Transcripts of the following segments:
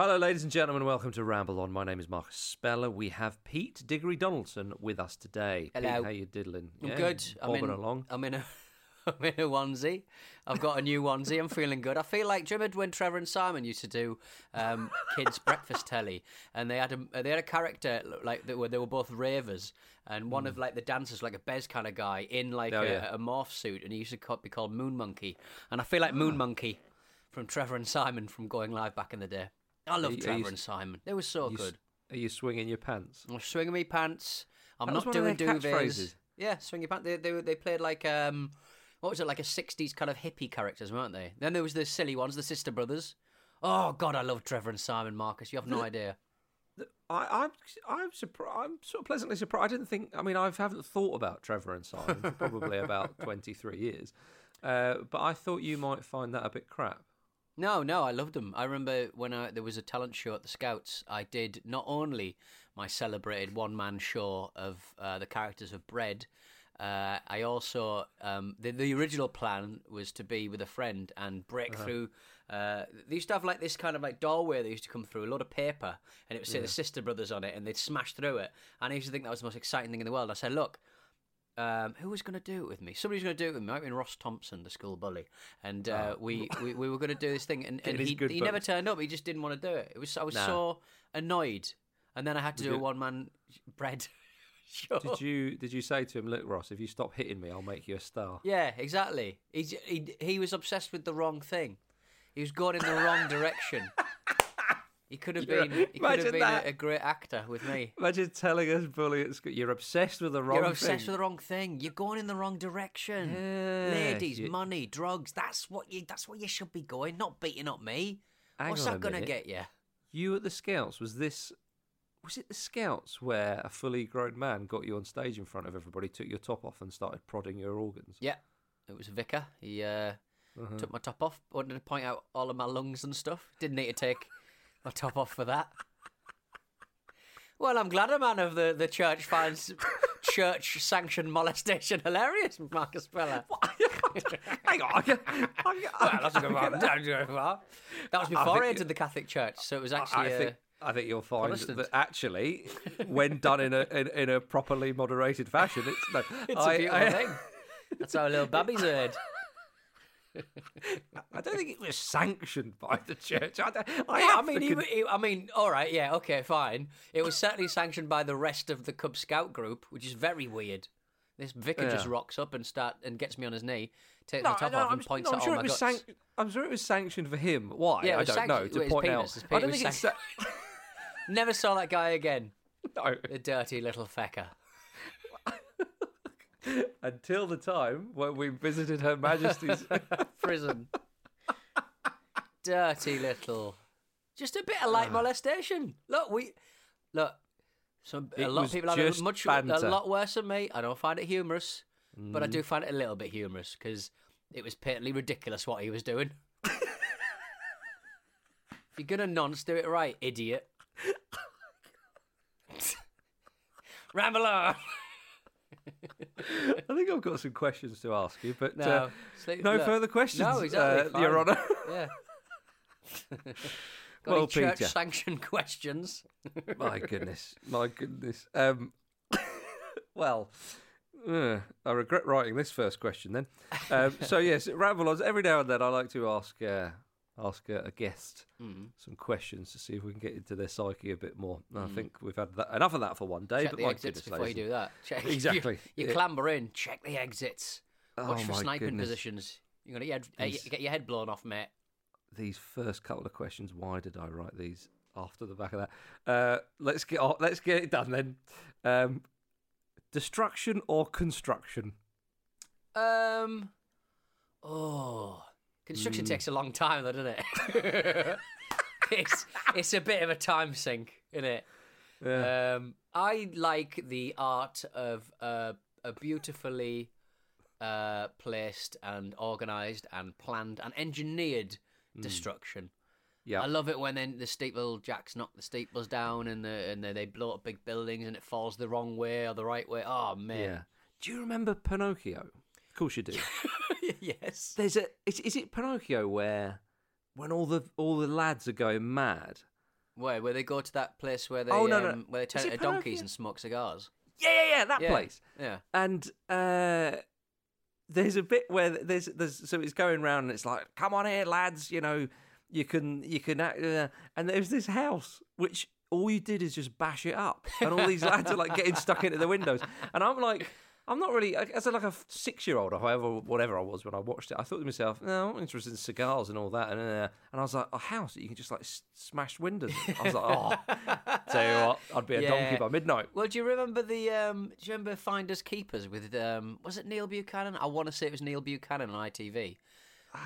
Hello, ladies and gentlemen. Welcome to Ramble On. My name is Marcus Speller. We have Pete Diggory Donaldson with us today. Hello. Pete, how you diddling? I'm Yeah, good. I'm Bobbing in, along. I'm in a. I'm in a onesie. I've got a new onesie. I'm feeling good. I feel like do you remember when Trevor and Simon used to do um, kids breakfast telly, and they had a they had a character like they were they were both ravers, and one of like the dancers like a Bez kind of guy in like Hmm. Oh, a, yeah. a morph suit, and he used to be called Moon Monkey, and I feel like Moon Monkey from Trevor and Simon from Going Live back in the day. I love Are you- are Trevor you- and Simon. They were so You good. Are you swinging your pants? I'm swinging me pants. I'm That not doing duvets. Yeah, swing your pants. They, they they played like um, what was it like a '60s kind of hippie characters, weren't they? Then there was the silly ones, the Sister Brothers. Oh God, I love Trevor and Simon Marcus. You have no idea. I, I'm I'm surprised. I'm sort of pleasantly surprised. I didn't think. I mean, I haven't thought about Trevor and Simon for probably about 23 years, uh, but I thought you might find that a bit crap. No, no, I loved them. I remember when I, there was a talent show at the Scouts. I did not only my celebrated one man show of uh, the characters of Bread. Uh, I also um, the the original plan was to be with a friend and break through. Uh, they used to have like this kind of like doorway that used to come through a lot of paper, and it would say the Sister Brothers on it, and they'd smash through it. And I used to think that was the most exciting thing in the world. I said, look, um, who was going to do it with me? Somebody's going to do it with me. Might have been Ross Thompson, the school bully, and uh, we, we we were going to do this thing, and, and he, he never turned up. He just didn't want to do it. It was I was Nah. so annoyed, and then I had to do a one man bread show. Did you did you say to him, "Look, Ross, if you stop hitting me, I'll make you a star"? Yeah, exactly. He, he he was obsessed with the wrong thing. He was going in the wrong direction. He could have You're- been he could have been a, a great actor with me. Imagine telling us, bully you're obsessed with the wrong You're obsessed thing. with the wrong thing. You're going in the wrong direction. Yes, Ladies, you- money, drugs. That's what you. That's what you should be going. Not beating up me. Hang What's that gonna get you? You at the Scouts was this? Was it the Scouts where a fully grown man got you on stage in front of everybody, took your top off, and started prodding your organs? Yeah, it was Vicar. He uh, Uh-huh. took my top off. Wanted to point out all of my lungs and stuff. Didn't need to take my top off for that. Well, I'm glad a man of the, the church finds church sanctioned molestation hilarious, Marcus Speller. Hang on, I can, I Well, that's a good one. Don't go far. That was before I, entered the Catholic Church, so it was actually. I uh, think I think you'll find Protestant. that actually, when done in a in, in a properly moderated fashion, it's no. It's I, a beautiful I, thing. That's how little Babby's heard. I don't think it was sanctioned by the church. I, don't, I, I mean, con- he, I mean, all right, yeah, okay, fine. It was certainly sanctioned by the rest of the Cub Scout group, which is very weird. This vicar just rocks up and start and gets me on his knee, takes No, my top no, off, I'm, and points no, I'm at sure all it my was guts. sanc- I'm sure it was sanctioned for him. Why? Yeah, I don't sanctioned- know. To point penis, out, his I don't think it's sa- Never saw that guy again. no. The dirty little fecker. until the time when we visited Her Majesty's. Prison. dirty little. Just a bit of light molestation. Look, we look. Some a It lot was of people have just it much banter. a lot worse than me. I don't find it humorous, but I Mm. do find it a little bit humorous because it was patently ridiculous what he was doing. if you're gonna nonce, do it right, idiot. Ramble on. I think I've got some questions to ask you, but No, uh, sleep- no look. further questions, No, exactly. uh, Your. Honour. Yeah. Got Well, church sanctioned questions? My goodness, my goodness. Um, well, uh, I regret writing this first question then. Um, so yes, ramble on. Every now and then, I like to ask uh, ask a, a guest Mm. some questions to see if we can get into their psyche a bit more. And I think we've had that, enough of that for one day. Check but the exits before you do that. Check, Exactly. You, you Yeah. clamber in. Check the exits. Watch oh for sniping goodness. positions. You're gonna get, uh, These- get your head blown off, mate. These first couple of questions. Why did I write these after the back of that? Uh, let's get on, let's get it done then. Um, destruction or construction? Um. Oh, construction Hmm. takes a long time, though, doesn't it? it's it's a bit of a time sink, isn't it? Yeah. Um, I like the art of uh, a beautifully uh, placed and organised and planned and engineered destruction. yeah. I love it when then the steeple jacks knock the steeples down and the and they, they blow up big buildings and it falls the wrong way or the right way. Oh man! Yeah. Do you remember Pinocchio? Of course you do. yes. There's a is, is it Pinocchio where when all the all the lads are going mad Where where they go to that place where they Oh, no, um, no. where they Is turn it into donkeys Pinocchio? and smoke cigars. Yeah, yeah, yeah, that Yeah. place. Yeah. And uh, there's a bit where there's there's so it's going round and it's like, come on here, lads, you know, you can you can act, uh, and there's this house which all you did is just bash it up, and all these lads are like getting stuck into the windows, and I'm like. I'm not really as a, like a six year old or however whatever I was when I watched it. I thought to myself, no, I'm not interested in cigars and all that, and uh, and I was like, a house that you can just like s- smash windows. in. I was like, oh, tell you what, I'd be a Yeah. donkey by midnight. Well, do you remember the? Um, do you remember Finders Keepers with? Um, was it Neil Buchanan? I want to say it was Neil Buchanan on ITV.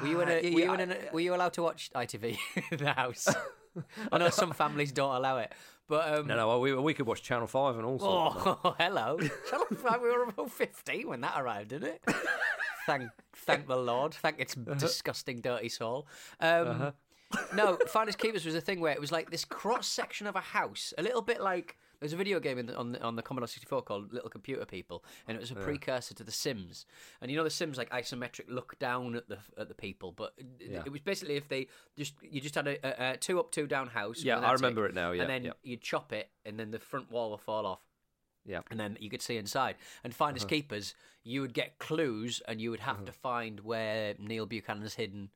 Were you in a, Ah, yeah, were, you in I- a, were you allowed to watch ITV in the house? I know some families don't allow it, but um, No, no, we we could watch Channel Five and all sorts. of Oh, hello! Channel Five, we were about fifteen when that arrived, didn't it? thank, thank the Lord. Thank its Uh-huh. disgusting, dirty soul. Um, No, Finders Keepers was a thing where it was like this cross section of a house, a little bit like there's a video game in the, on the, on the Commodore 64 called Little Computer People, and it was a precursor to The Sims. And you know, The Sims like isometric look down at the at the people, but it, Yeah. it was basically if they just you just had a, a, a two up, two down house. Yeah, I remember it now, yeah, and then yeah. you'd chop it, and then the front wall will fall off Yeah. and then you could see inside. And finders Uh-huh. keepers, you would get clues, and you would have to find where Neil Buchanan's hidden,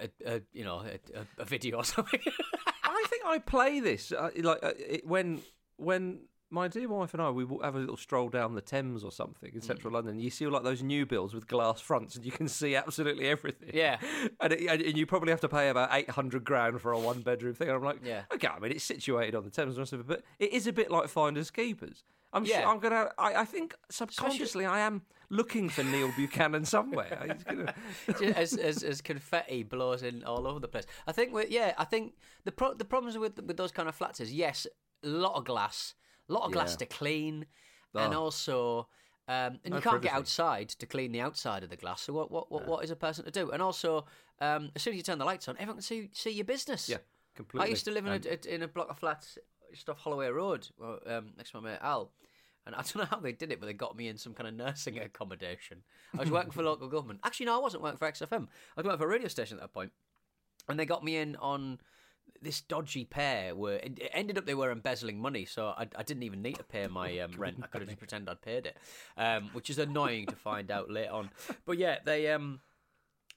a, a you know, a, a, a video or something. I think I play this uh, like uh, it, when when my dear wife and I we will have a little stroll down the Thames or something in Mm. central London. You see all like those new builds with glass fronts, and you can see absolutely everything. Yeah. and, it, and you probably have to pay about eight hundred grand for a one bedroom thing. And I'm like, Yeah. okay, I mean it's situated on the Thames, but it is a bit like Finders Keepers. I'm sure I'm gonna. I, I think subconsciously I am looking for Neil Buchanan somewhere. Gonna- as, as as confetti blows in all over the place. I think we yeah, I think the pro- the problems with with those kind of flats is yes, a lot of glass, a lot of glass Yeah. to clean, and Oh. also. Um, and you can't get outside to clean the outside of the glass. So what what what, what is a person to do? And also, um, as soon as you turn the lights on, everyone can see see your business. yeah, completely. I used to live in And- a, in a block of flats just off Holloway Road, um, next to my mate Al. And I don't know how they did it, but they got me in some kind of nursing accommodation. I was working for local government. Actually, no, I wasn't working for XFM. I was working for a radio station at that point. And they got me in on this dodgy pair. were it ended up they were embezzling money, so I, I didn't even need to pay my um, rent. I could have just pretended I'd paid it, um, which is annoying to find out later on. But yeah, they um,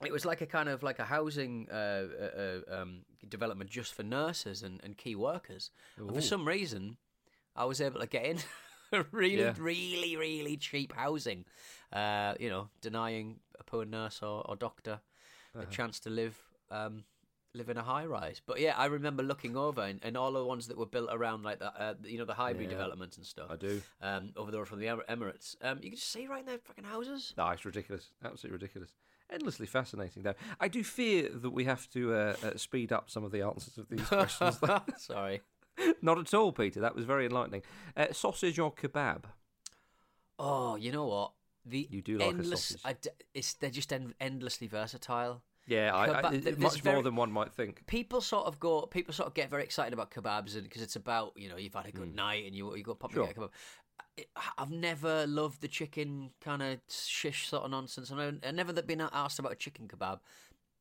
it was like a kind of like a housing uh, uh, uh, um, development just for nurses and, and key workers. And for some reason, I was able to get in really, Yeah. really, really cheap housing. Uh, you know, denying a poor nurse or, or doctor Uh-huh. a chance to live um, live in a high rise. But yeah, I remember looking over and, and all the ones that were built around like the uh, you know the Highbury Yeah. developments and stuff. I do. Um, over there from the Emirates. Um, you can just see right in their fucking houses. No, it's ridiculous. Absolutely ridiculous. Endlessly fascinating, though. I do fear that we have to uh, uh, speed up some of the answers of these questions. Sorry. Not at all, Peter. That was very enlightening. Uh, sausage or kebab? Oh, you know what? The You do like a sausage. I d it's they're just en- endlessly versatile. Yeah, I, I, it- much very- more than one might think. People sort of go. People sort of get very excited about kebabs, and because it's about you know you've had a good night and you you go pop and Sure. get a kebab. I've never loved the chicken kind of shish sort of nonsense. I've never been asked about a chicken kebab.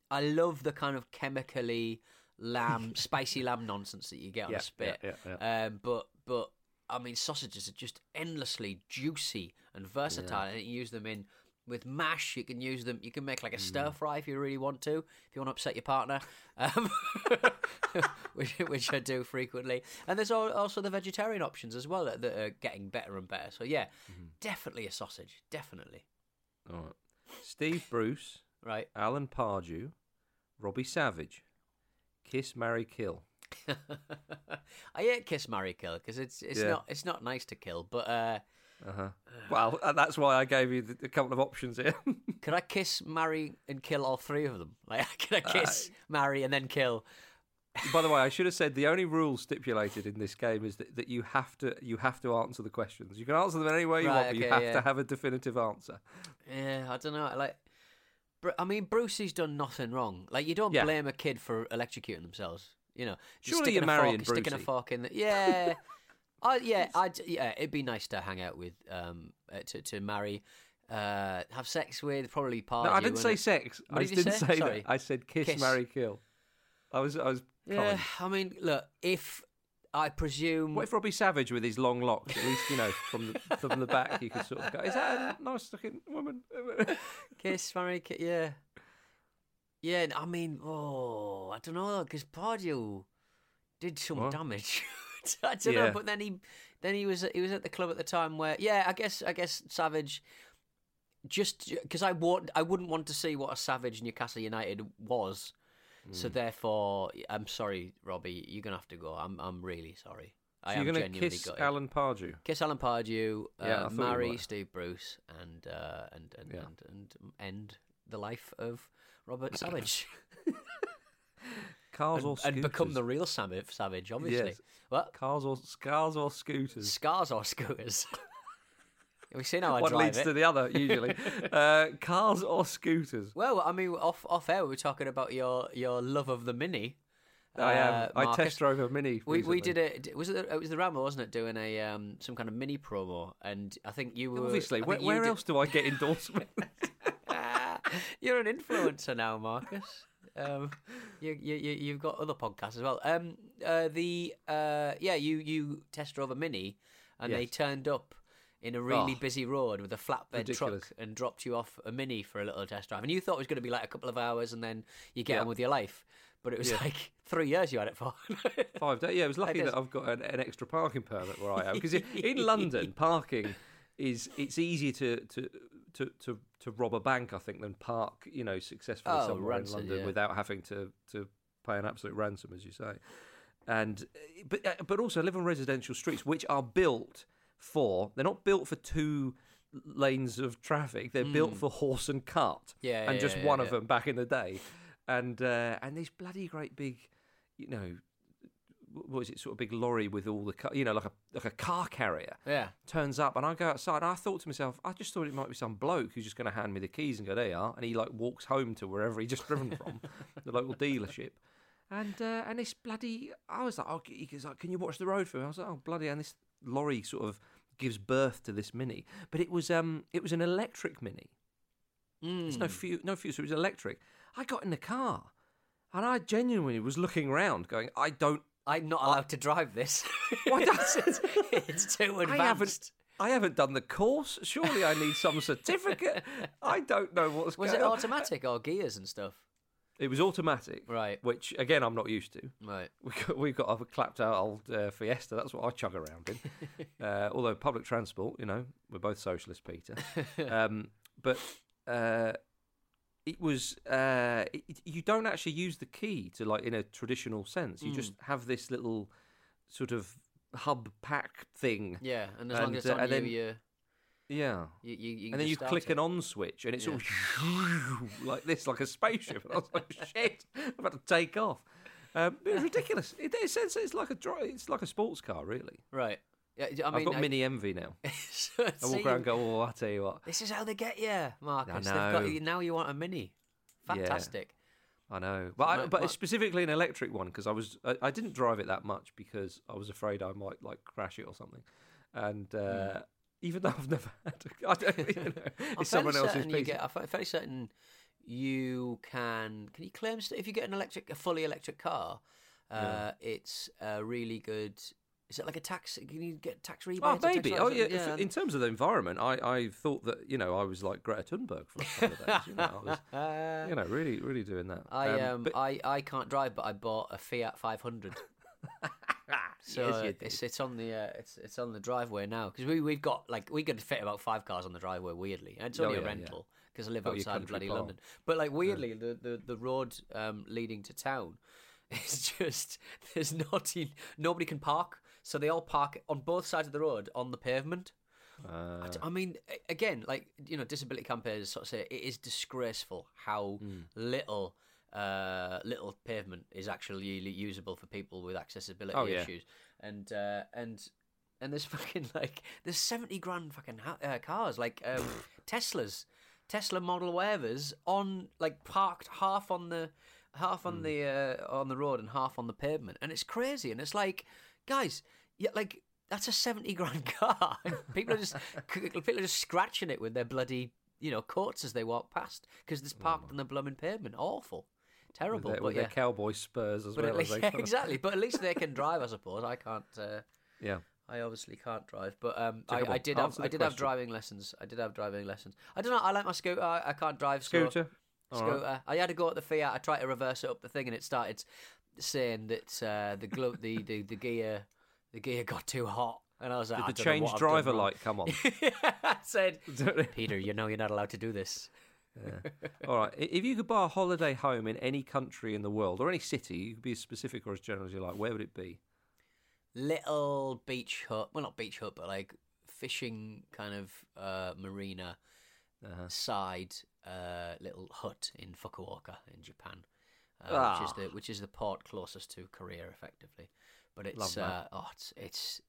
I love the kind of chemically lamb, spicy lamb nonsense that you get on Yeah, a spit. yeah, yeah, Um, but but I mean, sausages are just endlessly juicy and versatile, and you use them in with mash. You can use them. You can make like a stir fry if you really want to. If you want to upset your partner, um, which, which I do frequently. And there's also the vegetarian options as well that, that are getting better and better. So yeah, definitely a sausage. Definitely All right. Steve Bruce, right. Alan Pardew, Robbie Savage. Kiss, marry, kill. I hate kiss, marry, kill because it's it's Yeah. not it's not nice to kill, but. uh Uh-huh. Well, uh, that's why I gave you the, a couple of options here. Could I kiss, marry, and kill all three of them? Like, could I kiss, marry, and then kill? By the way, I should have said the only rule stipulated in this game is that, that you have to you have to answer the questions. You can answer them any way you Right, want, but you have yeah. to have a definitive answer. Yeah, I don't know. Like, Bru- I mean, Brucey's done nothing wrong. Like, you don't Yeah. blame a kid for electrocuting themselves. You know, just Surely sticking you're a marrying fork, sticking a fork in the yeah. I yeah, I'd yeah, it'd be nice to hang out with, um, uh, to to marry, uh, have sex with, probably part. No, I didn't say sex. What I did didn't say? say, Sorry. that. I said kiss, Kiss. marry, kill. I was I was Yeah, I mean, look, if I presume. What if Robbie Savage with his long locks? At least you know from the, from the back you could sort of go. Is that a nice looking woman? Kiss, marry, kiss, yeah. Yeah, I mean, oh, I don't know, because Pardew did some What? damage. I don't Yeah. know, but then he, then he was he was at the club at the time where, yeah, I guess I guess Savage, just because I want I wouldn't want to see what a Savage Newcastle United was, so Hmm. therefore I'm sorry, Robbie, you're gonna have to go. I'm I'm really sorry. I So you're am going to genuinely kiss gutted. Alan Pardew? Kiss Alan Pardew, uh, Yeah, you marry. Steve Bruce, and uh, and and, Yeah. and and end the life of Robert Savage, Cars and, or scooters. and become the real Savage. Savage, obviously. Yes. What Cars or scars or scooters? scars or scooters? We've seen how I One drive leads it. to the other usually. uh, cars or scooters? Well, I mean, off off air, we were talking about your your love of the Mini. I am. uh, I test drove a mini. We we did it. Was it? It was the Ramble, wasn't it? Doing a um some kind of mini promo, and I think you were Obviously, where, where did- else do I get endorsements? You're an influencer now, Marcus. Um, you, you, you, you've got other podcasts as well. Um, uh, the uh, yeah, you you test drove a mini, and they turned up in a really Oh. busy road with a flatbed Ridiculous. truck and dropped you off a mini for a little test drive. And you thought it was going to be like a couple of hours, and then you get Yeah. on with your life. But it was Yeah. like three years you had it for. Five days. Yeah, it was lucky that I've got an, an extra parking permit where I am because in London parking is it's easier to to. To, to, to rob a bank, I think, than park, you know, successfully Oh, somewhere rancid, in London yeah. without having to, to pay an absolute ransom, as you say. And but uh, but also live on residential streets which are built for they're not built for two lanes of traffic. They're built for horse and cart. Yeah, and yeah, just yeah, one of them back in the day, and uh, and these bloody great big, you know, what is it? Sort of big lorry with all the, car, you know, like a like a car carrier yeah. turns up, and I go outside. And I thought to myself, I just thought it might be some bloke who's just going to hand me the keys and go, "There you are," and he like walks home to wherever he just driven from, the local dealership. And uh, and this bloody, I was like, oh, he goes like, can you watch the road for me? I was like, oh bloody, and this lorry sort of gives birth to this mini, but it was um it was an electric mini. There's no Mm. fuel, no fuel, so it was electric. I got in the car, and I genuinely was looking around, going, I don't, I'm not allowed to drive this. Why it's, it's, it's too I haven't, advanced. I haven't done the course. Surely I need some certificate. I don't know what's Was going it automatic or gears and stuff? It was automatic, Right. which again I'm not used to. Right. We got, we've got a clapped out old uh, Fiesta. That's what I chug around in. uh, although public transport, you know, we're both socialists, Peter. um, but uh, it was uh, it, you don't actually use the key to like in a traditional sense. You Mm. just have this little sort of hub pack thing. Yeah, and as long And, as it's uh, on you, then- you, Yeah. you, you, and then you click it. an on switch, and it's all like this, like a spaceship. And I was like, "Shit, I'm about to take off." Um, it was ridiculous. It, it's, it's like a it's like a sports car, really. Right. Yeah, I I mean, have got I- Mini Envy now. I walk around and go, "Oh, I tell you what, This is how they get you, Marcus. They've know. got you, now you want a mini. Yeah. Fantastic. I know." But I, but specifically an electric one because I was I, I didn't drive it that much because I was afraid I might like crash it or something, and. Uh, Even though I've never had, a, I don't, you know. I'm it's someone fairly else's certain you piece. get. I'm fairly certain you can. Can you claim if you get an electric, a fully electric car? Uh, Yeah. It's a really good. Is it like a tax? Can you get tax rebate? Oh, maybe. Oh, or yeah. In terms of the environment, I, I thought that you know I was like Greta Thunberg for a couple of days. You know, I was, Uh, you know, really, really doing that. I um, but- I I can't drive, but I bought a Fiat 500. So Yes, uh, it's it's on the uh, it's it's on the driveway now because we we've got like we could fit about five cars on the driveway. Weirdly, and it's Oh, only yeah, a rental because I live your outside of bloody. London. But like weirdly, the, the the road um, leading to town is just there's not nobody can park, so they all park on both sides of the road on the pavement. uh, I mean, again, like you know, disability campaigners sort of say it is disgraceful how Hmm. little uh, little pavement is actually usable for people with accessibility Oh, yeah. issues, and uh, and and there's fucking like there's seventy grand fucking ha- uh, cars like um, Teslas, Tesla Model whatevers on like parked half on the half on the uh, on the road and half on the pavement, and it's crazy, and it's like guys, yeah, like that's a seventy grand car. People are just people are just scratching it with their bloody you know coats as they walk past because it's Oh, parked on the blooming pavement. Awful. terrible. with their, but with yeah, their cowboy spurs as but well least, as yeah, exactly. But at least they can drive, I suppose. I can't. Uh, yeah. I obviously can't drive, but um, I, I did have I did have driving lessons. I did have driving lessons. I don't know. I like my scooter. I, I can't drive so- Scooter. All right. scooter. I had to go at the Fiat. I tried to reverse it up the thing, and it started saying that uh, the glove, the, the the gear, the gear got too hot, and I was like, Did the change what I've done driver light come on? I said, Peter, you know you're not allowed to do this. Yeah. All right. If you could buy a holiday home in any country in the world or any city, you could be as specific or as general as you like. Where would it be? Little beach hut. Well, not beach hut, but like fishing kind of uh, marina Uh-huh. side uh, little hut in Fukuoka in Japan, uh, which is Ah. the which is the port closest to Korea, effectively. But it's uh, oh, it's it's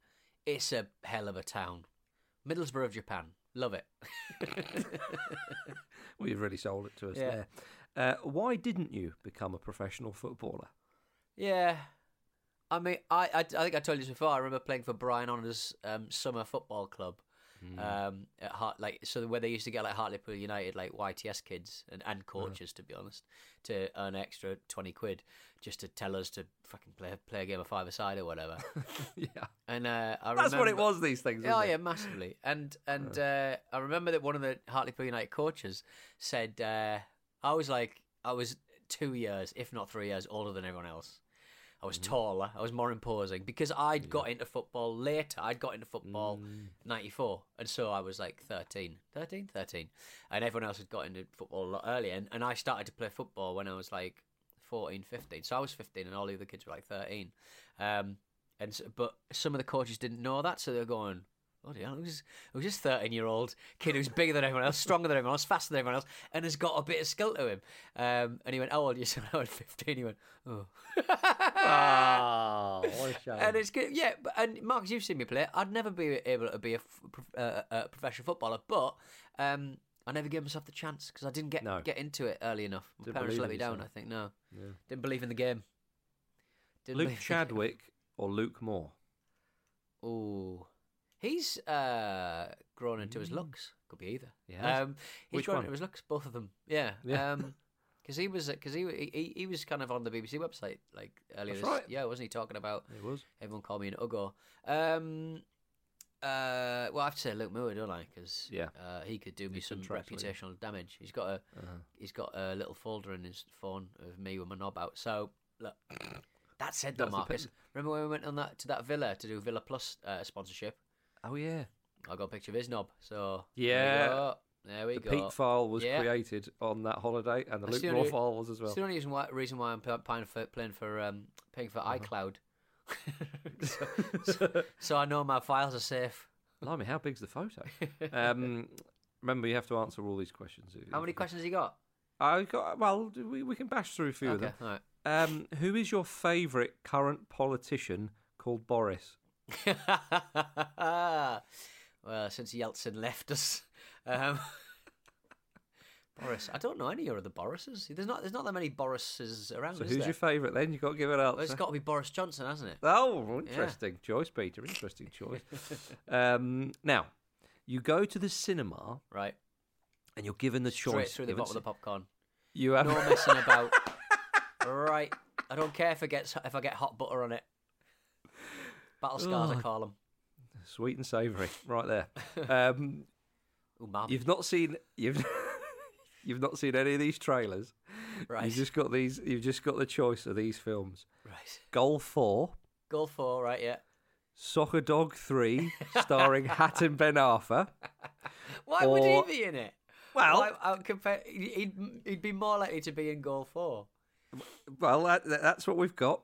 it's a hell of a town. Middlesbrough of Japan, love it. Well, you've really sold it to us Yeah. there. Uh, why didn't you become a professional footballer? yeah, I mean, I, I I think I told you this before. I remember playing for Brian Honour's um, summer football club. Hmm. Um, at Hart, like so where they used to get like Hartlepool United like YTS kids and, and coaches to be honest to earn extra twenty quid just to tell us to fucking play play a game of five aside or whatever. yeah. And uh, I That's what it was, these things. Oh yeah, massively. And and uh, I remember that one of the Hartlepool United coaches said uh, I was like I was two years, if not three years, older than everyone else. I was taller. I was more imposing because I'd got into football later. I'd got into football Mm. 94 and so I was like 13 13 13 and everyone else had got into football a lot earlier and, and I started to play football when I was like 14 15 so I was 15 and all the other kids were like 13 um, and but some of the coaches didn't know that so they're going Oh yeah, it was, it was just thirteen year old kid who's bigger than everyone else, stronger than everyone else, faster than everyone else, and has got a bit of skill to him. Um, and he went, "How old are you?" So I was fifteen. He went, "Oh." Ah, what a shame. And it's good, yeah. But, and Marcus, you've seen me play. I'd never be able to be a, uh, a professional footballer, but um, I never gave myself the chance because I didn't get No. get into it early enough. My Didn't parents let me down. I think no, Yeah. didn't believe in the game. Didn't Luke believe in the game. Chadwick or Luke Moore? Ooh, he's uh, grown into his looks. Could be either. He has. Um, he's Which grown one? into his looks. Both of them. Yeah. Yeah. Um, because he was because he, he he was kind of on the BBC website like earlier. That's this, right. Yeah, wasn't he talking about It was. everyone called me an Ugo? Um. Uh, well, I have to say Luke Moore, don't I? Because Yeah. uh, he could do me He's some reputational damage. He's got a Uh-huh. he's got a little folder in his phone of me with my knob out. So look, that said, though, Marcus, remember when we went on that to that villa to do Villa Plus uh, sponsorship? Oh yeah. I got a picture of his knob. So Yeah. there we go. The go. Peak file was Yeah. created on that holiday, and the That's Luke only- file was as well. It's the only reason why, reason why I'm paying for playing for um, paying for Uh-huh. iCloud. so, so, so I know my files are safe. Blimey, how big's the photo? um, remember, you have to answer all these questions. How many questions you got? I got. Well, we, we can bash through a few of them. right. Um, who is your favourite current politician called Boris? well, since Yeltsin left us, um, Boris. I don't know any other Borises. There's not. There's not that many Borises around. So who's there? your favourite then? You've got to give it up. Well, it's got to be Boris Johnson, hasn't it? Oh, interesting choice, Peter. Interesting choice. um, now, you go to the cinema Right. and you're given the Straight choice. through the bottom of the popcorn. You have No messing about. right. I don't care if it gets if I get hot butter on it. Battle scars, I Oh. call them. sweet and savoury, right there. Um, mum. you've not seen you've you've not seen any of these trailers. Right. You've just got these. You've just got the choice of these films: Right. Goal Four, Goal four, right? Yeah. Soccer Dog Three, starring Hatem Ben Arfa. Why would he be in it? Well, Why, I would compare, he'd he'd be more likely to be in goal four. Well, that- that's what we've got.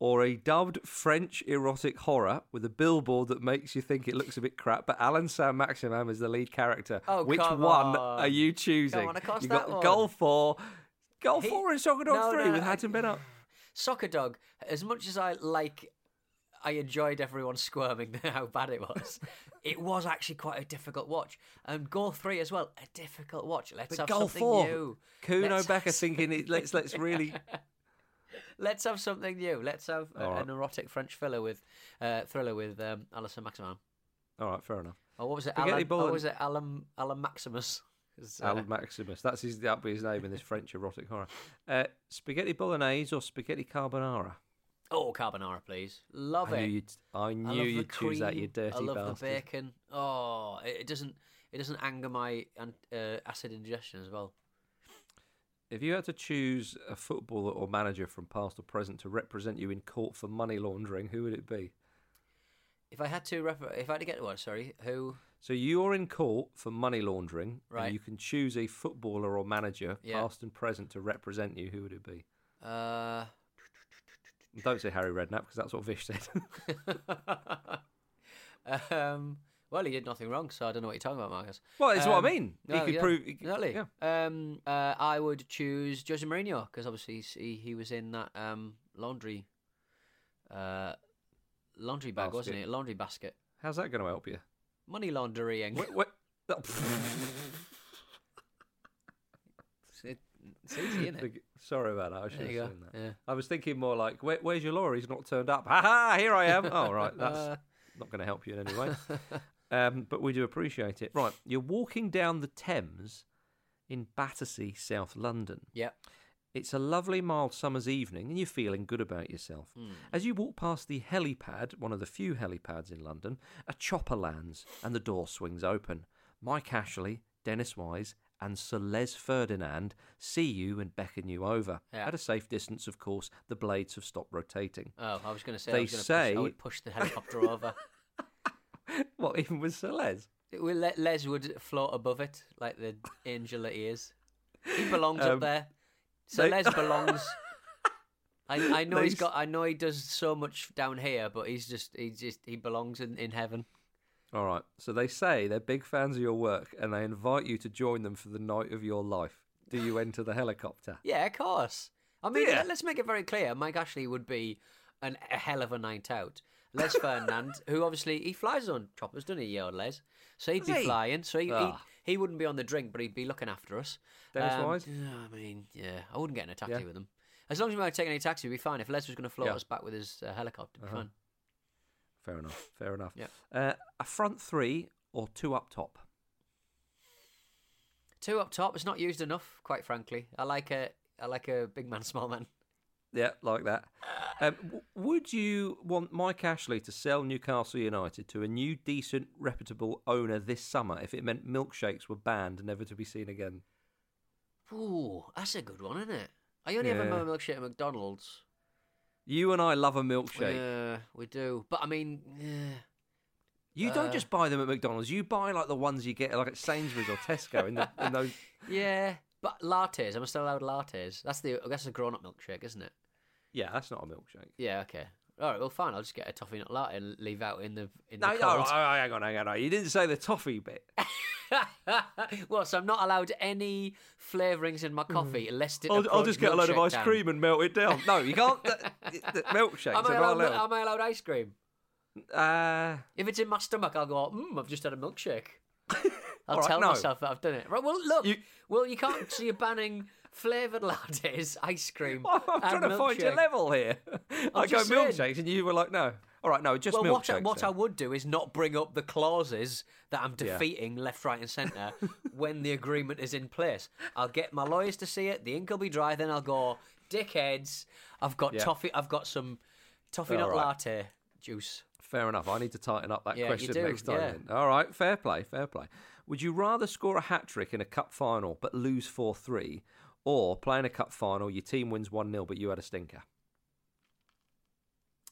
Or a dubbed French erotic horror with a billboard that makes you think it looks a bit crap, but Allan Saint-Maximin is the lead character. Oh, Which one on. are you choosing? Come on, of course you that got one. Goal 4, Goal He- 4 and Soccer Dog No, 3 no, with Hatem Ben up. Soccer dog. As much as I like, I enjoyed everyone squirming how bad it was. it was actually quite a difficult watch, um, and goal three as well, a difficult watch. Let's But have Goal something 4, new. Kuno Becker thinking, it, let's let's really. Let's have something new. Let's have a, right. an erotic French thriller with uh, thriller with um, Allan Saint-Maximin. All right, fair enough. Or what was it? Spaghetti Alan, bolognese. what was it? Alan Alan Maximus. uh, Al Maximus. That's his. That'll be his name in this French erotic horror. Uh, spaghetti bolognese or spaghetti carbonara? oh, carbonara, please. Love I it. knew you'd. I I knew the you'd choose that. You dirty I love bastard. the bacon. Oh, it, it doesn't. It doesn't anger my uh, acid ingestion as well. If you had to choose a footballer or manager from past or present to represent you in court for money laundering, who would it be? If I had to, refer- if I had to get what? Sorry, who? So you're in court for money laundering, Right. and you can choose a footballer or manager, Yeah. past and present, to represent you. Who would it be? Uh, And Don't say Harry Redknapp because that's what Vish said. um, well, he did nothing wrong, so I don't know what you're talking about, Marcus. well, what Um, I mean. He no, could yeah, prove. he could- Exactly. Yeah. Um, uh, I would choose Jose Mourinho because obviously he he was in that um laundry, uh, laundry bag, wasn't it? Laundry basket. How's that going to help you? Money laundering. Wh- wh- It- It's easy, isn't it? Sorry about that. I should There have seen that. Yeah. I was thinking more like, Where, "Where's your lawyer? He's not turned up." Ha ha! Here I am. oh right, that's Uh, not going to help you in any way. Um, but we do appreciate it. Right, you're walking down the Thames in Battersea, South London. Yeah. It's a lovely, mild summer's evening, and you're feeling good about yourself. Hmm. As you walk past the helipad, one of the few helipads in London, a chopper lands and the door swings open. Mike Ashley, Dennis Wise, and Sir Les Ferdinand see you and beckon you over. Yeah. At a safe distance, of course, the blades have stopped rotating. Oh, I was going to say. They I was gonna say- push, I would push the helicopter over. What, even with Sir Les? Would Les would float above it like the angel that he is. He belongs Um, up there. So they- Les belongs. I, I know he's got. I know he does so much down here, but he's just. He just. He belongs in, in heaven. All right. So they say they're big fans of your work and they invite you to join them for the night of your life. Do you enter the helicopter? Yeah, of course. I mean, Yeah. let- let's make it very clear. Mike Ashley would be an, a hell of a night out. Les Ferdinand, who obviously he flies on choppers, doesn't he, old Les? So he'd Does be he? flying. So he, Ah. he he wouldn't be on the drink, but he'd be looking after us. Dennis Um, Wise? yeah, I mean, yeah, I wouldn't get in a taxi Yeah. with him. As long as we weren't taking any taxi, we'd be fine. If Les was going to float Yeah. us back with his uh, helicopter, it'd be Uh-huh. fine. Fair enough. Fair enough. Yeah. Uh, a front three or two up top? Two up top. It's not used enough, quite frankly. I like a I like a big man, small man. Yeah, like that. Um, would you want Mike Ashley to sell Newcastle United to a new, decent, reputable owner this summer if it meant milkshakes were banned, never to be seen again? Ooh, that's a good one, isn't it? I only have Yeah. a milkshake at McDonald's. You and I love a milkshake. Yeah, we do. But I mean, yeah. You don't Uh, just buy them at McDonald's. You buy like the ones you get like at Sainsbury's or Tesco in, the, in those. yeah. But lattes, am I still allowed lattes? That's the that's a grown up milkshake, isn't it? Yeah, that's not a milkshake. Yeah, okay. All right, well, fine. I'll just get a toffee nut latte and leave out in the in No, the no, cold. oh, hang on, hang on. hang on. You didn't say the toffee bit. well, so I'm not allowed any flavourings in my coffee unless it Mm. I'll, I'll just get a load of ice time. cream and melt it down. No, you can't. the, the milkshakes Am I, allowed, allowed. am I allowed ice cream? Uh, If it's in my stomach, I'll go, mmm, I've just had a milkshake. I'll right, tell no. myself that I've done it. Right, well, look. You- Well, you can't. So you're banning flavoured lattes, ice cream. I'm and trying to find your level here. I go saying. milkshakes, and you were like, no. All right, no, just Well, what, I, milkshakes. what I would do is not bring up the clauses that I'm Yeah. defeating left, right, and centre when the agreement is in place. I'll get my lawyers to see it. The ink will be dry. Then I'll go, dickheads. I've got Yeah. toffee. I've got some toffee All nut right. latte juice. Fair enough. I need to tighten up that Yeah, question next time. yeah. All right, fair play, fair play. Would you rather score a hat trick in a cup final but lose 4 3, or play in a cup final, your team wins 1 0 but you had a stinker?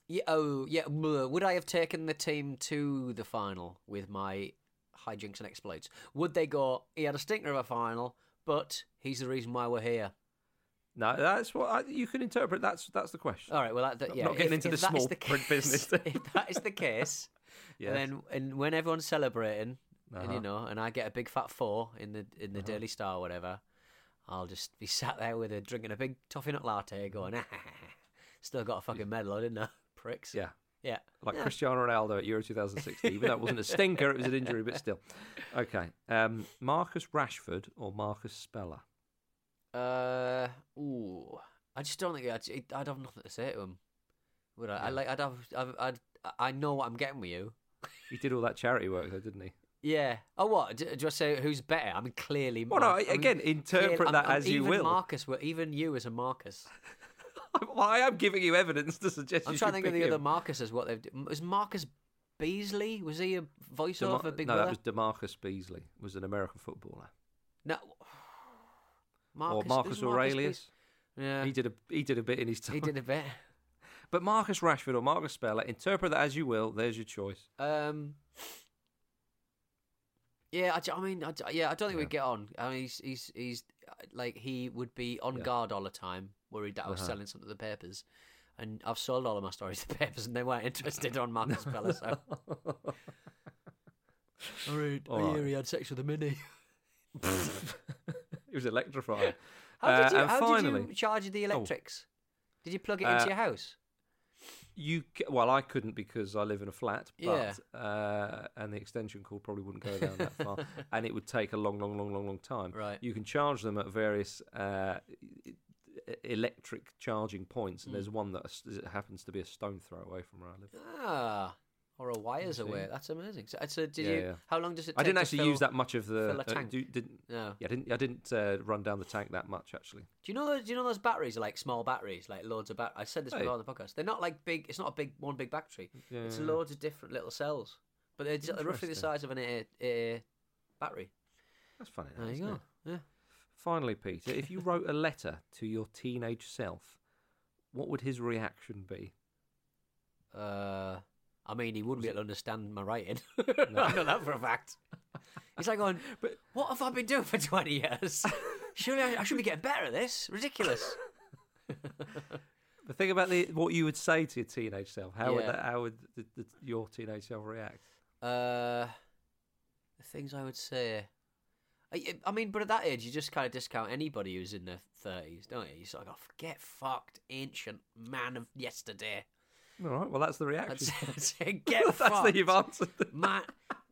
Yeah. Oh, yeah. Would I have taken the team to the final with my hijinks and exploits? Would they go? He had a stinker of a final, but he's the reason why we're here. No, that's what I, you can interpret. That's that's the question. All right. Well, that, that, I'm yeah. not getting if- into if the small the print business. if that is the case, Yes. then and when everyone's celebrating, and Uh-huh. you know, and I get a big fat four in the in the Daily Star or whatever, I'll just be sat there with a drinking a big toffee nut latte, going, ah, still got a fucking medal, I didn't I? Pricks. yeah, Yeah. like Yeah. Cristiano Ronaldo at Euro 2016. Even though it wasn't a stinker, it was an injury, but still. Okay, um, Marcus Rashford or Marcus Speller? Uh, ooh, I just don't think I'd, I'd have nothing to say to him. Would I? I like. I'd have. I'd, I'd. I know what I'm getting with you. He did all that charity work though, didn't he? Yeah. Oh, what? Do, do I say who's better? I mean, clearly. Well, no, Mar- I mean, again, interpret clearly- that I'm- I'm- as you even will. Marcus, even you as a Marcus. well, I am giving you evidence to suggest I'm trying to think of the pick other him. Marcuses. What they've done. Was Marcus Beasley? Was he a voiceover Dema- for Big no, Brother? that was DaMarcus Beasley. Was an American footballer, No. Marcus, or Marcus Aurelius. Beas- Yeah. He did a he did a bit in his time. He did a bit. But Marcus Rashford or Marcus Speller, interpret that as you will. There's your choice. Um. Yeah, I mean, I, yeah, I don't think Yeah. we'd get on. I mean, he's he's he's uh, like he would be on Yeah. guard all the time, worried that I was Uh-huh. selling something to the papers, and I've sold all of my stories to papers, and they weren't interested on Marcus Speller. So. All right, All I hear right. he had sex with a mini. it was electrified. How Uh, did you? and how finally- did you charge the electrics? Did you plug it Uh, into your house? You well, I couldn't because I live in a flat, Yeah. but uh, and the extension cord probably wouldn't go down that far, and it would take a long, long, long, long, long time. Right. You can charge them at various uh, electric charging points, and Mm. there's one that it happens to be a stone throw away from where I live. Ah, or a wires away. That's amazing. So, so did Yeah, you? yeah. How long does it? Take I didn't actually fill- use that much of the. fill a uh, tank? do- didn't, No. yeah, I didn't. I didn't uh, run down the tank that much actually. Do you know? those- Do you know those batteries are like small batteries, like loads of bat. I said this Hey. before on the podcast. They're not like big. It's not a big one big battery. Yeah, It's loads of different little cells, but they're just roughly the size of an A, A battery. That's funny. that, There you go. it? Yeah. Finally, Peter, if you wrote a letter to your teenage self, what would his reaction be? Uh, I mean, he wouldn't be able to understand my writing. I know that for a fact. He's like going, but what have I been doing for twenty years? Surely I, I should be getting better at this. Ridiculous. The thing about the what you would say to your teenage self, how would Yeah. that, how would the, the, your teenage self react? Uh, the things I would say. I, I mean, but at that age, you just kind of discount anybody who's in their thirties, don't you? You sort of go, "Get fucked, ancient man of yesterday." All right, well that's the reaction. That's, that's it. Get That's fucked, you've answered. man.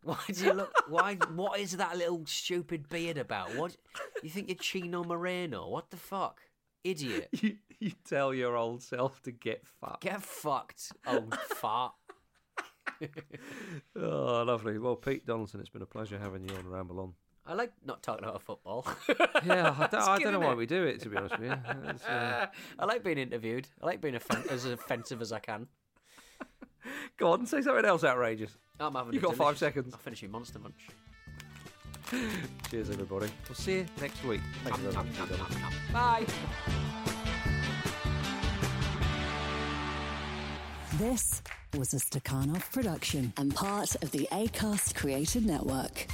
Why do you look? Why? What is that little stupid beard about? What? You think you're Chino Moreno? What the fuck, idiot? You, you tell your old self to get fucked. Get fucked, old fart. Oh, lovely. Well, Pete Donaldson, it's been a pleasure having you on Ramble On. I like not talking about football. Yeah, I don't, I don't know isn't why it? we do it, to be honest with you. Uh, I like being interviewed. I like being offen- as offensive as I can. go on, say something else outrageous. I'm having. You've a got five seconds. I'll finish your Monster Munch. Cheers, everybody. We'll see you next week. Thank you very much. Bye. This was a Stakhanov production and part of the ACAST Created Network.